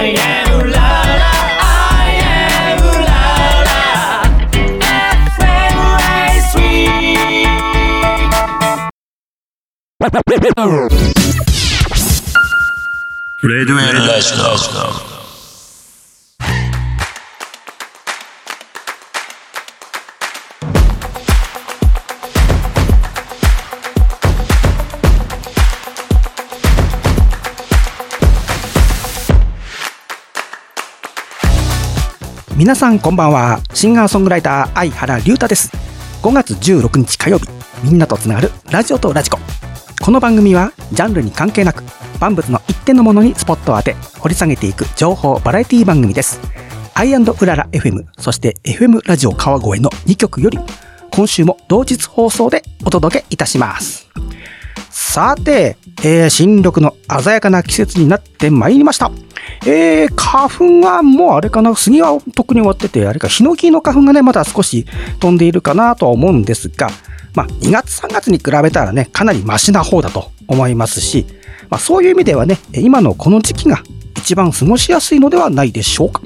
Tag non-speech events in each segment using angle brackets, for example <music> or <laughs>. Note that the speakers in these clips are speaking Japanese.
I am ooh. I am ooh la la. Sweet. Red Red Red 皆さんこんばんは。シンガーソングライター相原龍太です。5月16日火曜日みんなとつながるラジオとラジコ。この番組はジャンルに関係なく万物の一点のものにスポットを当て掘り下げていく情報バラエティ番組です。アイウララ FM そして FM ラジオ川越の2曲より今週も同日放送でお届けいたします。さて、えー、新緑の鮮やかな季節になってまいりました。えー、花粉はもうあれかな、杉は特に終わってて、あれか、ヒノキの花粉がね、まだ少し飛んでいるかなとは思うんですが、まあ、2月3月に比べたらね、かなりマシな方だと思いますし、まあ、そういう意味ではね、今のこの時期が一番過ごしやすいのではないでしょうか。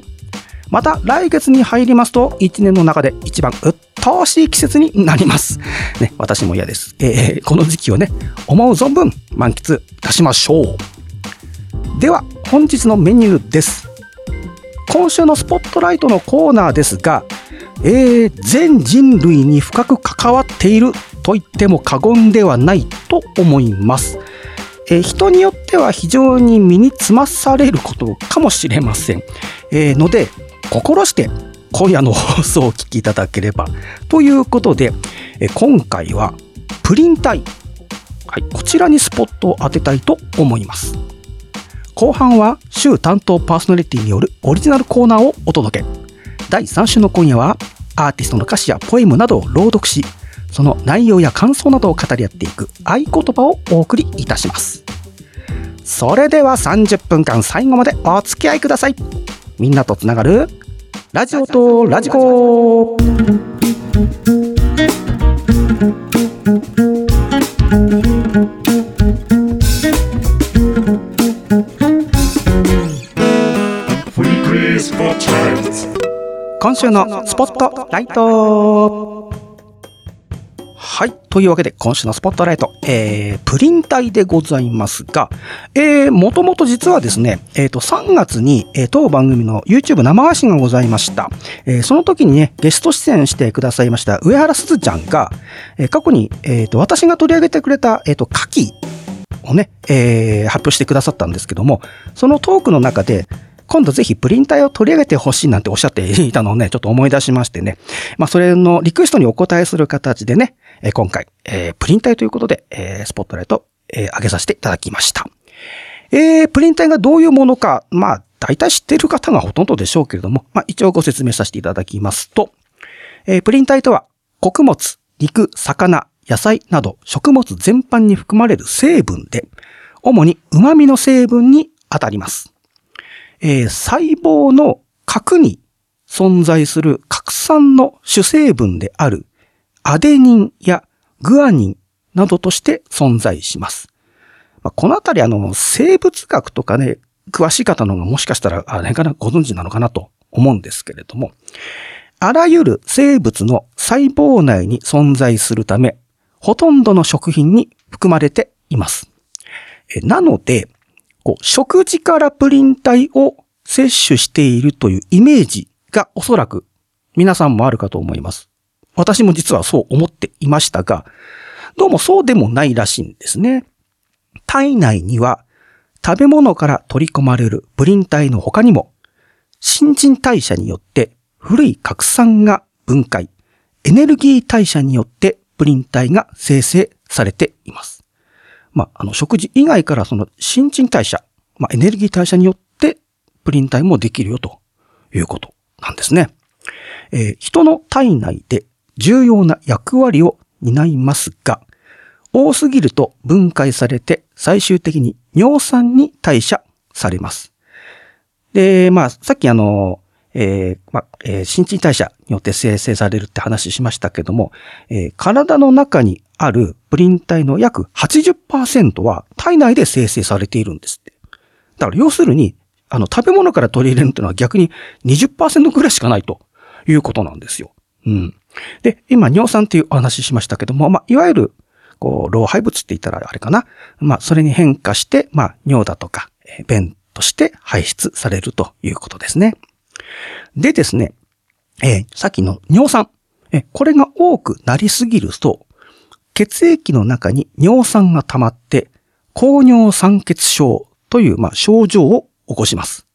また来月に入りますと1年の中で一番鬱陶しい季節になります。ね、私も嫌です。えー、この時期をね、思う存分満喫いたしましょう。では、本日のメニューです。今週のスポットライトのコーナーですが、えー、全人類に深く関わっていると言っても過言ではないと思います。えー、人によっては非常に身につまされることかもしれません。えー、ので、心して今夜の放送をお聞きいただければということでえ今回はプリン体、はい、こちらにスポットを当てたいと思います。後半は週担当パーソナリティによるオリジナルコーナーをお届け。第3週の今夜はアーティストの歌詞やポエムなどを朗読しその内容や感想などを語り合っていく合言葉をお送りいたします。それでは30分間最後までお付き合いください。みんなとつながるラジオとラジコ。今週のスポットライトはい。というわけで、今週のスポットライト、えー、プリン体でございますが、えー、もともと実はですね、えっ、ー、と、3月に、えー、当番組の YouTube 生配信がございました。えー、その時にね、ゲスト出演してくださいました上原すずちゃんが、えー、過去に、えっ、ー、と、私が取り上げてくれた、えっ、ー、と、牡蠣をね、えー、発表してくださったんですけども、そのトークの中で、今度ぜひプリン体を取り上げてほしいなんておっしゃっていたのをね、ちょっと思い出しましてね。まあ、それのリクエストにお答えする形でね、え今回、えー、プリン体ということで、えー、スポットライト、えー、上げさせていただきました。えー、プリン体がどういうものか、まあ、大体知ってる方がほとんどでしょうけれども、まあ、一応ご説明させていただきますと、えー、プリン体とは、穀物、肉、魚、野菜など食物全般に含まれる成分で、主に旨味の成分に当たります。えー、細胞の核に存在する核酸の主成分であるアデニンやグアニンなどとして存在します。まあ、このあたりあの、生物学とかね、詳しい方の方がもしかしたら、あれかな、ご存知なのかなと思うんですけれども、あらゆる生物の細胞内に存在するため、ほとんどの食品に含まれています。なので、こう、食事からプリン体を摂取しているというイメージがおそらく皆さんもあるかと思います。私も実はそう思っていましたが、どうもそうでもないらしいんですね。体内には食べ物から取り込まれるプリン体の他にも、新陳代謝によって古い核酸が分解、エネルギー代謝によってプリン体が生成されています。まあ、あの、食事以外からその新陳代謝、まあ、エネルギー代謝によってプリン体もできるよということなんですね。えー、人の体内で重要な役割を担いますが、多すぎると分解されて最終的に尿酸に代謝されます。で、まあ、さっきあの、えー、ま、えー、新陳代謝によって生成されるって話しましたけども、えー、体の中にあるプリン体の約80%は体内で生成されているんですって。だから要するに、あの、食べ物から取り入れるっていうのは逆に20%ぐらいしかないということなんですよ。うん。で、今、尿酸っていうお話ししましたけども、まあ、いわゆる、こう、老廃物って言ったらあれかな。まあ、それに変化して、まあ、尿だとか、え便として排出されるということですね。でですね、えーさっきの尿酸。えこれが多くなりすぎると、血液の中に尿酸が溜まって、高尿酸血症という、まあ、症状を起こします。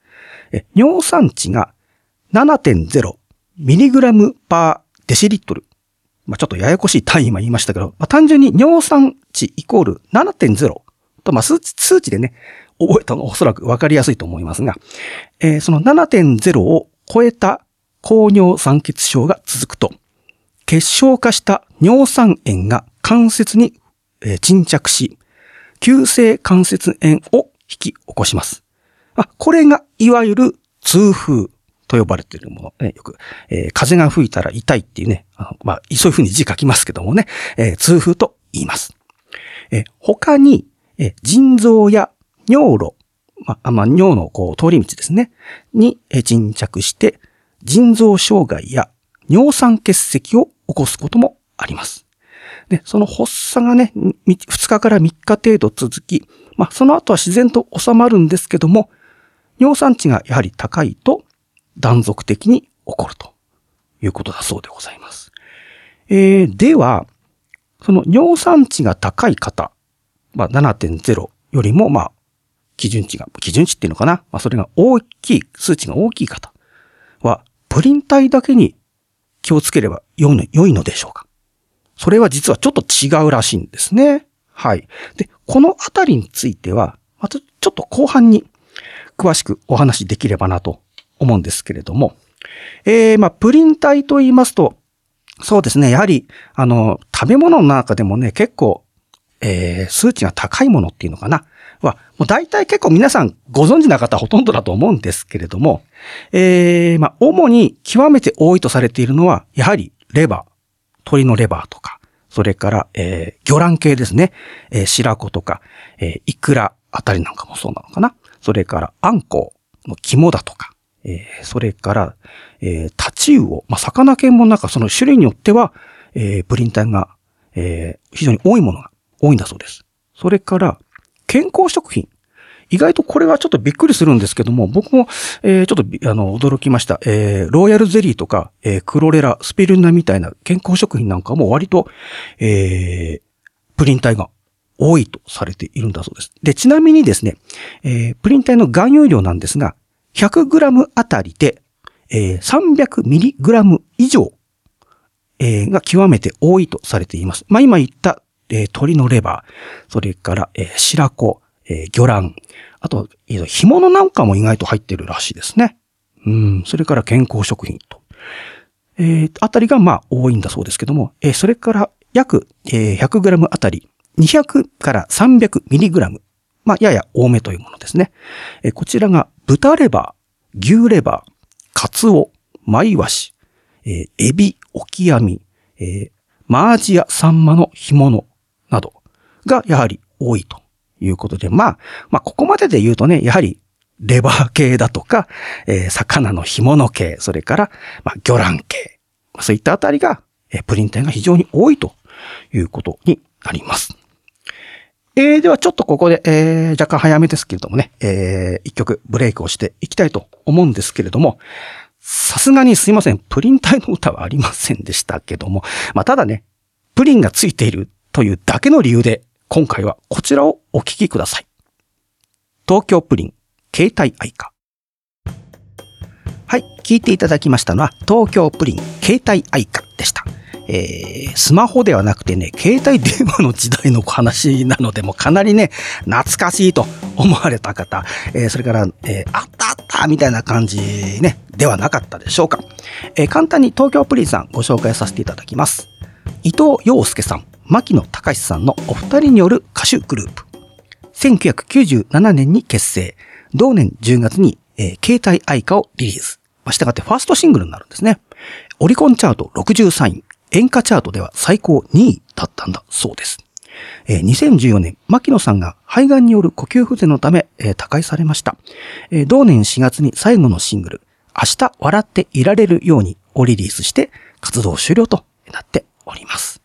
尿酸値が7.0ミリグラムパーデシリットル。まあ、ちょっとややこしい単位今言いましたけど、まあ、単純に尿酸値イコール7.0と、まあ、数値、数値でね、覚えたのおそらくわかりやすいと思いますが、えーその7.0を超えた高尿酸血症が続くと、結晶化した尿酸塩が関節にえー沈着し、急性関節炎を引き起こします。あ、これがいわゆる痛風と呼ばれているもの。ね、よく、えー風が吹いたら痛いっていうね、あまあ、そういうふうに字書きますけどもね、えー痛風と言います。えー他に、え腎臓や尿路、まあ、まあ、尿のこう通り道ですね、にえ沈着して、腎臓障害や尿酸結石を起こすこともあります。で、その発作がね、2日から3日程度続き、まあ、その後は自然と収まるんですけども、尿酸値がやはり高いと断続的に起こるということだそうでございます。えー、では、その尿酸値が高い方、まあ、7.0よりも、まあ、基準値が、基準値っていうのかな？まあ、それが大きい、数値が大きい方は、プリン体だけに気をつければ良いのでしょうか？それは実はちょっと違うらしいんですね。はい。で、このあたりについては、またちょっと後半に詳しくお話しできればなと思うんですけれども、えー、まあ、プリン体と言いますと、そうですね、やはり、あの、食べ物の中でもね、結構、えー、数値が高いものっていうのかな。は、もう大体結構皆さんご存知な方ほとんどだと思うんですけれども、えー、まあ、主に極めて多いとされているのは、やはりレバー、鶏のレバーとか、それから、えー、魚卵系ですね。えー白子とか、えーイクラあたりなんかもそうなのかな。それから、あんこうの肝だとか、えーそれから、えー、タチウオ、まあ、魚系もなんかその種類によっては、えー、プリン体が、えー非常に多いものが多いんだそうです。それから、健康食品。意外とこれはちょっとびっくりするんですけども、僕も、えーちょっと、あの、驚きました。えーローヤルゼリーとか、えークロレラ、スピルナみたいな健康食品なんかも割と、えープリン体が多いとされているんだそうです。で、ちなみにですね、えープリン体の含有量なんですが、100g あたりで、えー 300mg 以上、えーが極めて多いとされています。まあ、今言った、えー鶏のレバー、それから、えー白子、えー魚卵、あと、えー干物なんかも意外と入ってるらしいですね。うん、それから健康食品と。えーあたりがまあ多いんだそうですけども、えーそれから約、えー 100g あたり200から 300mg。まあ、やや多めというものですね。えーこちらが豚レバー、牛レバー、カツオ、マイワシ、えーエビ、オキアミ、えーマージやサンマの干物などがやはり多いということで、まあ、まあ、ここまでで言うとね、やはりレバー系だとか、えー魚の干物系、それから、まあ、魚卵系、そういったあたりが、えープリン体が非常に多いということになります。えー、ではちょっとここで、えー、若干早めですけれどもね、えー、一曲ブレイクをしていきたいと思うんですけれども、さすがにすいません、プリン体の歌はありませんでしたけども、まあ、ただね、プリンがついているというだけの理由で、今回はこちらをお聴きください。東京プリン、携帯愛花。はい、聞いていただきましたのは、東京プリン、携帯愛花でした。えー、スマホではなくてね、携帯電話の時代の話なので、もかなりね、懐かしいと思われた方、えーそれから、えーあったあったみたいな感じね、ではなかったでしょうか。えー簡単に東京プリンさんご紹介させていただきます。伊藤洋介さん、牧野隆さんのお二人による歌手グループ。1997年に結成。同年10月に、えー携帯愛花をリリース。したがってファーストシングルになるんですね。オリコンチャート63位。演歌チャートでは最高2位だったんだそうです。えー2014年、牧野さんが肺がんによる呼吸不全のため、えー他界されました。えー同年4月に最後のシングル、明日笑っていられるようにをリリースして活動終了となっております。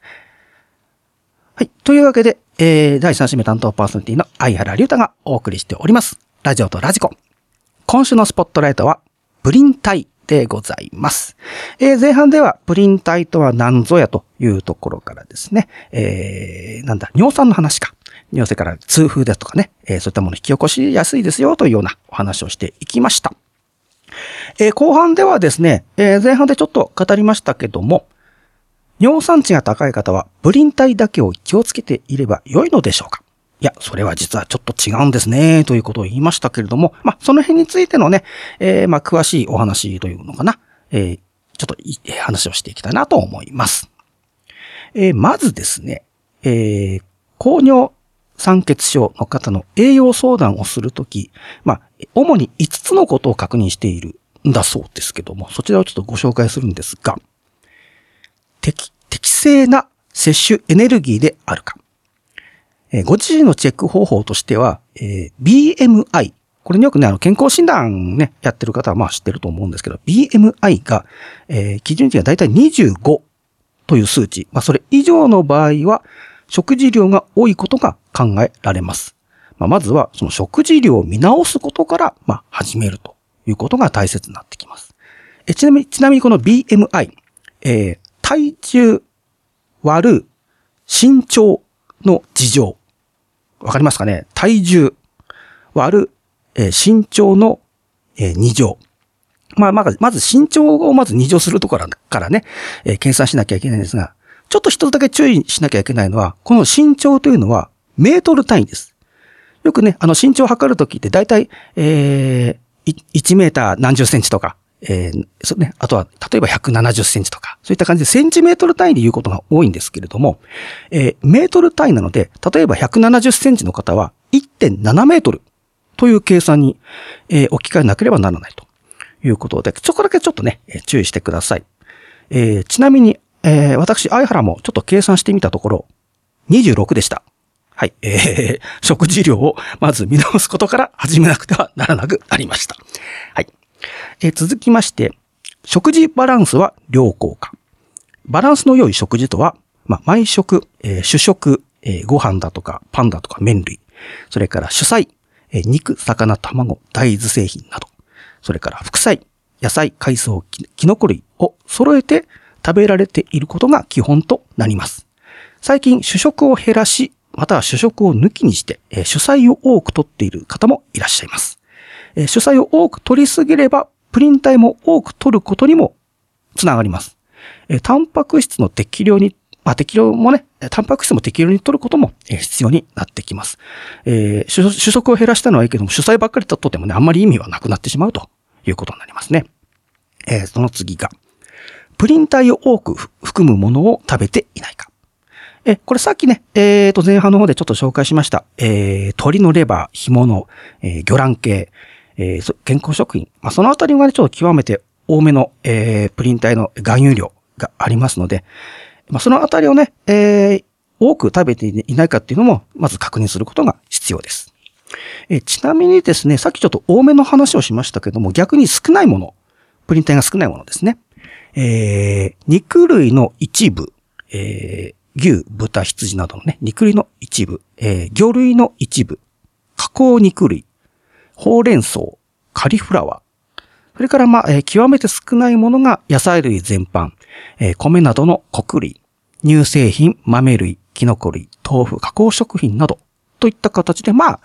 はい。というわけで、えー、第3週目担当パーソナリティの相原龍太がお送りしております。ラジオとラジコ。今週のスポットライトは、プリン体でございます。えー前半では、プリン体とは何ぞやというところからですね、えー、なんだ、尿酸の話か。尿性から痛風ですとかね、えーそういったものを引き起こしやすいですよというようなお話をしていきました。え後半ではですね、え前半でちょっと語りましたけども、尿酸値が高い方は、プリン体だけを気をつけていれば良いのでしょうかいや、それは実はちょっと違うんですね、ということを言いましたけれども、まあ、その辺についてのね、えーまあ、詳しいお話というのかな、えーちょっとい話をしていきたいなと思います。えーまずですね、えー高尿酸欠症の方の栄養相談をするとき、まあ、主に5つのことを確認しているんだそうですけども、そちらをちょっとご紹介するんですが、適、適正な摂取エネルギーであるか。えご自身のチェック方法としては、え BMI。これによくね、あの、健康診断ね、やってる方はまあ知ってると思うんですけど、BMI が、え基準値がだいたい25という数値。まあ、それ以上の場合は、食事量が多いことが考えられます。まあ、まずは、その食事量を見直すことから、まあ、始めるということが大切になってきます。えちなみに、ちなみにこの BMI、えー体重割る身長の事情。わかりますかね？体重割る、えー身長の、えー2乗。まあ、まず、まず身長をまず2乗するところからね、えー計算しなきゃいけないんですが、ちょっと一つだけ注意しなきゃいけないのは、この身長というのはメートル単位です。よくね、あの身長を測るときって大体、えー、1メーター何十センチとか、えー、そうね、あとは、例えば170センチとか、そういった感じでセンチメートル単位で言うことが多いんですけれども、えーメートル単位なので、例えば170センチの方は1.7メートルという計算に、えー置き換えなければならないということで、そこだけちょっとね、え注意してください。えーちなみに、えー私、相原もちょっと計算してみたところ、26でした。はい。えー、食事量をまず見直すことから始めなくてはならなくなりました。はい。え続きまして、食事バランスは良好か。バランスの良い食事とは、まあ、毎食、えー主食、えーご飯だとか、パンだとか麺類、それから主菜、えー肉、魚、卵、大豆製品など、それから副菜、野菜、海藻、キノコ類を揃えて食べられていることが基本となります。最近主食を減らし、または主食を抜きにして、えー主菜を多く取っている方もいらっしゃいます。えー主菜を多く取りすぎれば、プリン体も多く取ることにもつながります。えータンパク質の適量に、まあ、適量もね、タンパク質も適量に取ることもえー必要になってきます。えー主食を減らしたのはいいけども、主菜ばっかり取ってもね、あんまり意味はなくなってしまうということになりますね。えーその次が、プリン体を多く含むものを食べていないか。え、これさっきね、えーと、前半の方でちょっと紹介しました。えー、鶏のレバー、干物、えー魚卵系、えー健康食品。まあ、そのあたりがね、ちょっと極めて多めの、えープリン体の含有量がありますので、まあ、そのあたりをね、えー多く食べていないかっていうのも、まず確認することが必要です。えーちなみにですね、さっきちょっと多めの話をしましたけども、逆に少ないもの、プリン体が少ないものですね。えー肉類の一部、えー牛、豚、羊などのね、肉類の一部、えー魚類の一部、加工肉類、ほうれん草、カリフラワー、それから、まあ、えー極めて少ないものが野菜類全般、えー米などの穀類、乳製品、豆類、キノコ類、豆腐、加工食品など、といった形で、まあ、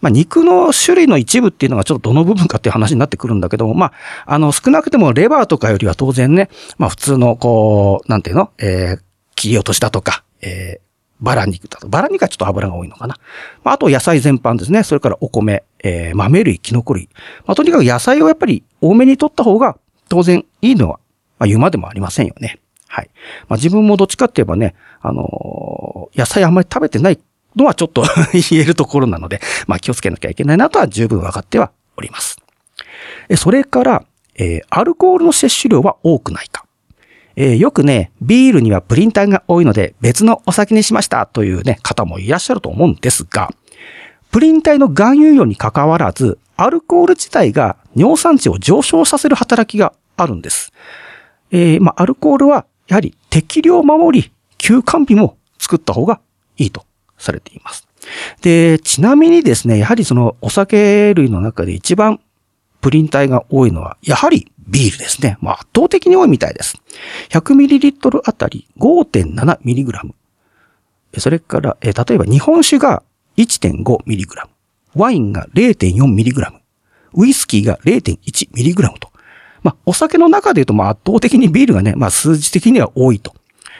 まあ、肉の種類の一部っていうのがちょっとどの部分かっていう話になってくるんだけども、まあ、あの、少なくてもレバーとかよりは当然ね、まあ、普通の、こう、なんていうの？えー切り落としだとか、えーバラ肉だと。バラ肉はちょっと油が多いのかな。まあ、あと野菜全般ですね。それからお米、えー豆類、キノコ類。まあ、とにかく野菜をやっぱり多めに取った方が当然いいのは、まあ、言うまでもありませんよね。はい。まあ、自分もどっちかって言えばね、あのー野菜あんまり食べてないのはちょっと <laughs> 言えるところなので、まあ、気をつけなきゃいけないなとは十分分かってはおります。えそれから、えーアルコールの摂取量は多くないか。えーよくね、ビールにはプリン体が多いので別のお酒にしましたというね、方もいらっしゃると思うんですが、プリン体の含有量に関わらず、アルコール自体が尿酸値を上昇させる働きがあるんです。えーまあ、アルコールは、やはり適量を守り、休肝日も作った方がいいとされています。で、ちなみにですね、やはりそのお酒類の中で一番プリン体が多いのは、やはりビールですね。圧倒的に多いみたいです。100ml あたり 5.7mg。それから、例えば日本酒が 1.5mg。ワインが 0.4mg。ウイスキーが 0.1mg と。まあ、お酒の中で言うと、まあ、圧倒的にビールがね、まあ、数字的には多いと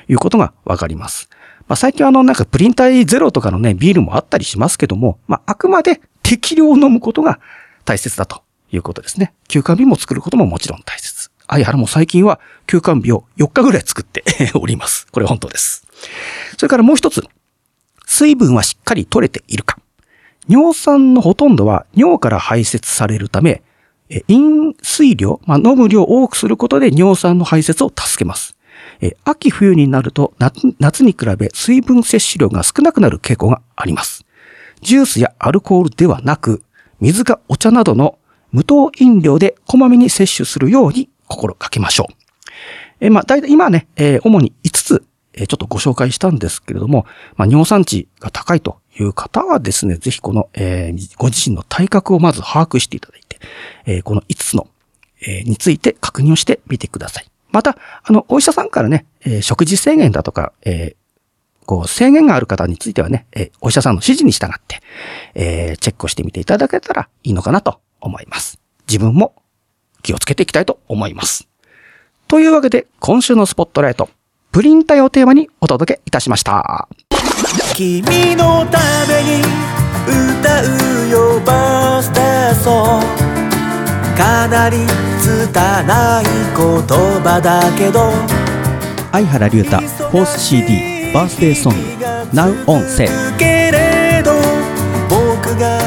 いうことがわかります。まあ、最近はあの、なんかプリン体ゼロとかのね、ビールもあったりしますけども、まあ、あくまで適量を飲むことが大切だということですね。休館日も作ることももちろん大切。相原も最近は休館日を4日ぐらい作って <laughs> おります。これ本当です。それからもう一つ。水分はしっかり取れているか。尿酸のほとんどは尿から排泄されるため、飲水量、まあ、飲む量を多くすることで尿酸の排泄を助けます。秋冬になると夏夏に比べ水分摂取量が少なくなる傾向があります。ジュースやアルコールではなく、水かお茶などの無糖飲料でこまめに摂取するように心がけましょう。えーまあ、大体今ね、えー主に5つ、えーちょっとご紹介したんですけれども、まあ、尿酸値が高いという方はですね、ぜひこの、えーご自身の体格をまず把握していただいて、えーこの5つの、えーについて確認をしてみてください。また、あの、お医者さんからね、えー食事制限だとか、えーこう、制限がある方についてはね、えお医者さんの指示に従って、えチェックをしてみていただけたらいいのかなと思います。自分も気をつけていきたいと思います。というわけで、今週のスポットライト、プリン体をテーマにお届けいたしました。君のために歌うよバースデーソングかなり拙い言葉だけど相原龍太、フォース CD、バースデーソング、Now on Sale。けれど僕が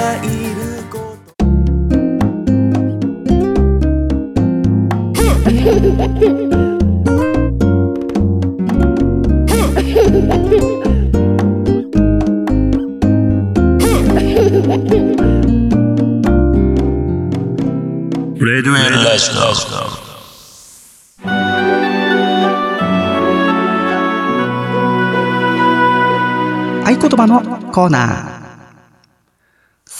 合言葉のコーナー。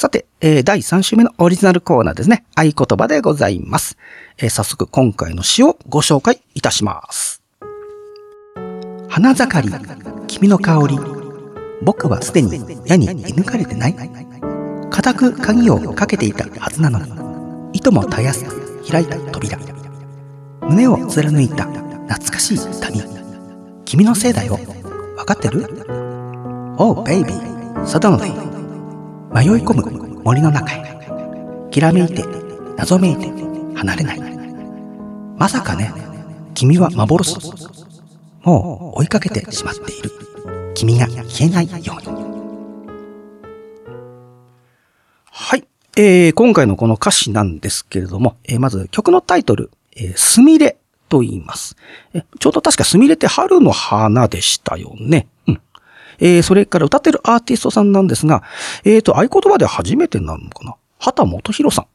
さて、えー第3週目のオリジナルコーナーですね。合言葉でございます。えー早速今回の詩をご紹介いたします。花盛り、君の香り。僕はすでに矢に射抜かれてない固く鍵をかけていたはずなのに、いともたやす開いた扉。胸を貫いた懐かしい旅。君のせいだよ。わかってる？Oh baby, suddenly 迷い込む森の中へ。きらめいて謎めいて離れない。まさかね君は幻もう追いかけてしまっている。君が消えないように。はい、えー、今回のこの歌詞なんですけれども、えーまず曲のタイトル、すみれと言います。えちょうど確かすみれって春の花でしたよね。えーそれから歌ってるアーティストさんなんですが、えっ、と、合言葉で初めてなのかな？畑元博さん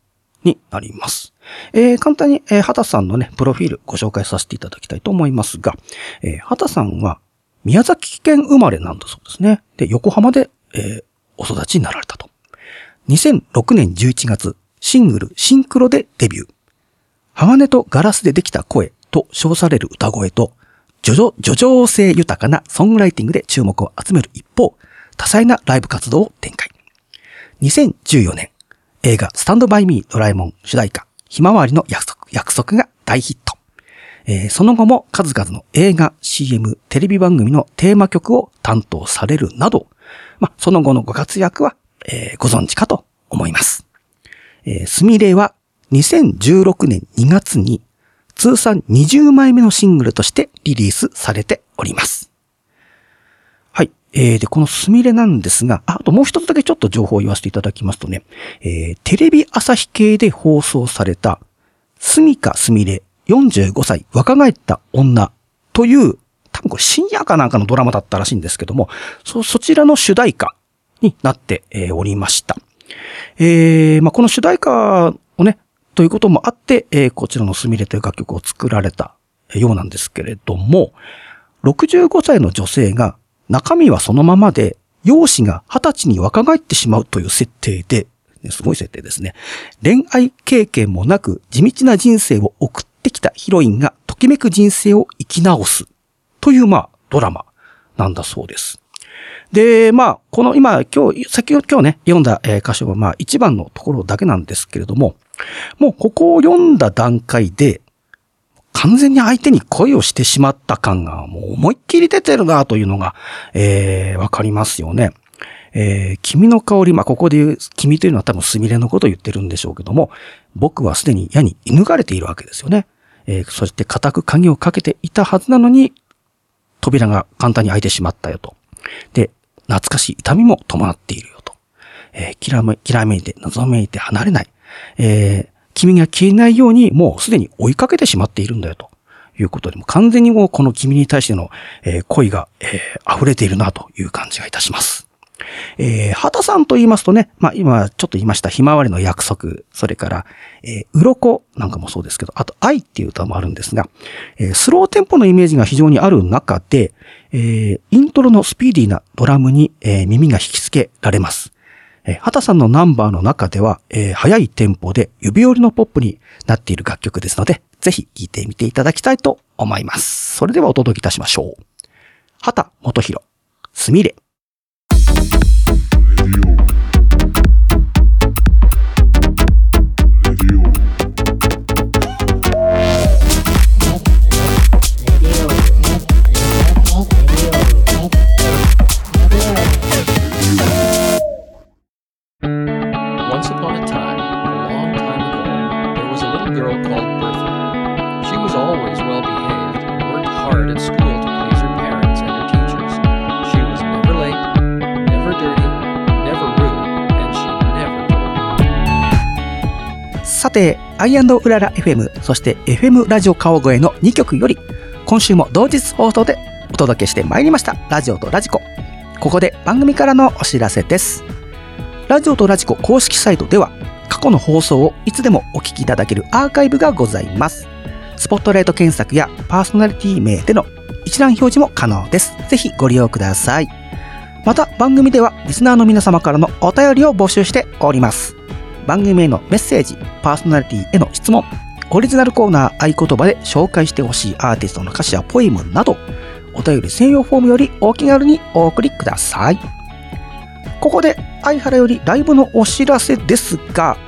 になります。えー簡単に、えー畑さんのね、プロフィールご紹介させていただきたいと思いますが、えー畑さんは宮崎県生まれなんだそうですね。で、横浜で、えーお育ちになられたと。2006年11月、シングル、シンクロでデビュー。鋼とガラスでできた声と称される歌声と、叙々、叙情性豊かなソングライティングで注目を集める一方、多彩なライブ活動を展開。2014年、映画スタンドバイミードラえもん主題歌、ひまわりの約束約束が大ヒット。えーその後も数々の映画、CM、テレビ番組のテーマ曲を担当されるなど、まあ、その後のご活躍は、えーご存知かと思います。えースミレは2016年2月に通算20枚目のシングルとしてリリースされております。はい。えー、で、このスミレなんですが、あともう一つだけちょっと情報を言わせていただきますとね、えー、テレビ朝日系で放送された、スミカスミレ45歳若返った女という、多分これ深夜かなんかのドラマだったらしいんですけども、そ、そちらの主題歌になって、えおりました。えー、まあ、この主題歌、ということもあって、えーこちらのすみれという楽曲を作られたようなんですけれども、65歳の女性が中身はそのままで、容姿が20歳に若返ってしまうという設定で、ねすごい設定ですね。恋愛経験もなく地道な人生を送ってきたヒロインがときめく人生を生き直すという、まあ、ドラマなんだそうです。で、まあ、この今、今日、先ほど今日ね、読んだえー箇所は、まあ、一番のところだけなんですけれども、もうここを読んだ段階で、完全に相手に恋をしてしまった感がもう思いっきり出てるなというのが、えー、わかりますよね。えー君の香り、まあ、ここで言う、君というのは多分スミレのことを言ってるんでしょうけども、僕はすでに矢に射抜かれているわけですよね。えーそして固く鍵をかけていたはずなのに、扉が簡単に開いてしまったよと。で、懐かしい痛みも伴っているよと。えーきらめ、きらめいて、謎めいて離れない。えー君が消えないようにもうすでに追いかけてしまっているんだよと。いうことで、も完全にもうこの君に対しての、えー恋が、えー溢れているなという感じがいたします。えー、畑さんと言いますとね、まあ今ちょっと言いました、ひまわりの約束、それから、えー、鱗なんかもそうですけど、あと愛っていう歌もあるんですが、えースローテンポのイメージが非常にある中で、えーイントロのスピーディーなドラムに、えー耳が引き付けられます。えー畑さんのナンバーの中では、えー速いテンポで指折りのポップになっている楽曲ですので、ぜひ聴いてみていただきたいと思います。それではお届けいたしましょう。畑元博、すみれ。て、アイウララ FM、そして FM ラジオ川越の2曲より、今週も同日放送でお届けしてまいりました、ラジオとラジコ。ここで番組からのお知らせです。ラジオとラジコ公式サイトでは、過去の放送をいつでもお聞きいただけるアーカイブがございます。スポットライト検索やパーソナリティ名での一覧表示も可能です。ぜひご利用ください。また番組ではリスナーの皆様からのお便りを募集しております。番組へのメッセージ、パーソナリティへの質問、オリジナルコーナー合言葉で紹介してほしいアーティストの歌詞やポエムなど、お便り専用フォームよりお気軽にお送りください。ここで、相原よりライブのお知らせですが、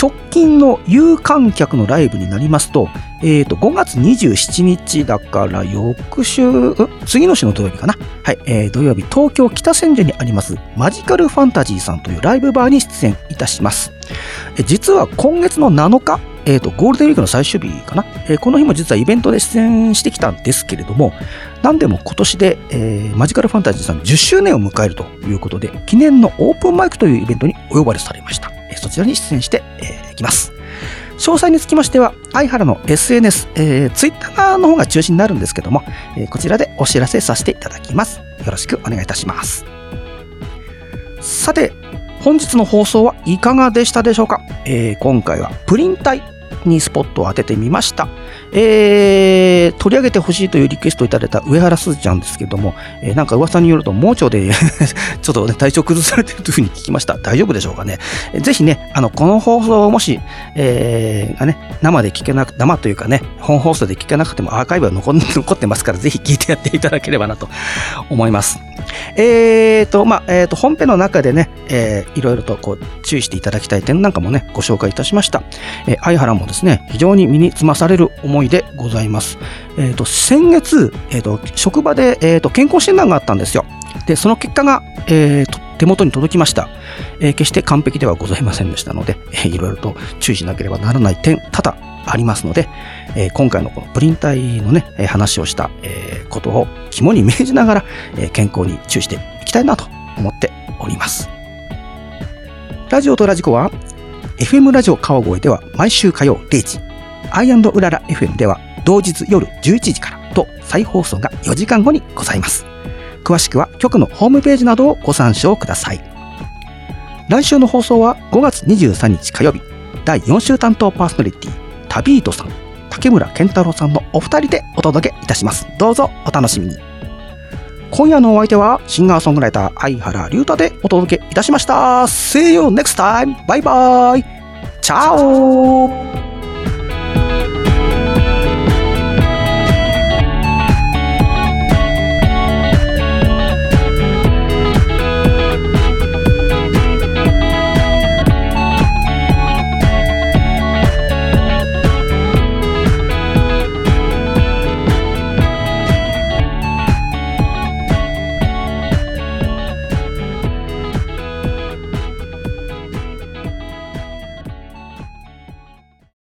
直近の有観客のライブになりますと、えっ、と、5月27日だから翌週、次の週の土曜日かな？はい、えー土曜日、東京北千住にあります、マジカルファンタジーさんというライブバーに出演いたします。実は今月の7日、えっ、と、ゴールデンウィークの最終日かな？えーこの日も実はイベントで出演してきたんですけれども、なんでも今年で、えーマジカルファンタジーさん10周年を迎えるということで、記念のオープンマイクというイベントにお呼ばれされました。えーそちらに出演して、えーきます。詳細につきましては、相原の SNS、えー、Twitter の方が中心になるんですけども、えーこちらでお知らせさせていただきます。よろしくお願いいたします。さて、本日の放送はいかがでしたでしょうか、えー今回はプリン体にスポットを当ててみました。えー取り上げてほしいというリクエストをいただいた上原すずちゃんですけども、えーなんか噂によると盲腸で <laughs> ちょっとね、体調崩されてるというふうに聞きました。大丈夫でしょうかね。えーぜひね、あの、この放送をもし、えーがね、生で聞けなく、生というかね、本放送で聞けなくてもアーカイブは残 <laughs> 残ってますから、ぜひ聞いてやっていただければなと思います。えーと、まあ、えーと、本編の中でね、えーいろいろとこう、注意していただきたい点なんかもね、ご紹介いたしました。えー相原もですね、非常に身につまされる思いでございます。えーと、先月、えーと、職場で、えーと、健康診断があったんですよ。で、その結果が、えーと手元に届きました。えー決して完璧ではございませんでしたので、<laughs> えーいろいろと注意しなければならない点、多々ありますので、えー今回のこのプリン体のね、え話をした、えーことを肝に銘じながら、えー健康に注意していきたいなと思っております。ラジオとラジコは、FM ラジオ川越では毎週火曜0時、アイうらら FM では同日夜11時から、と再放送が4時間後にございます。詳しくは局のホームページなどをご参照ください。来週の放送は5月23日火曜日、第4週担当パーソナリティ、タビートさん、竹村健太郎さんのお二人でお届けいたします。どうぞお楽しみに。今夜のお相手はシンガーソングライター相原龍太でお届けいたしました。See you next time! バイバイチャオ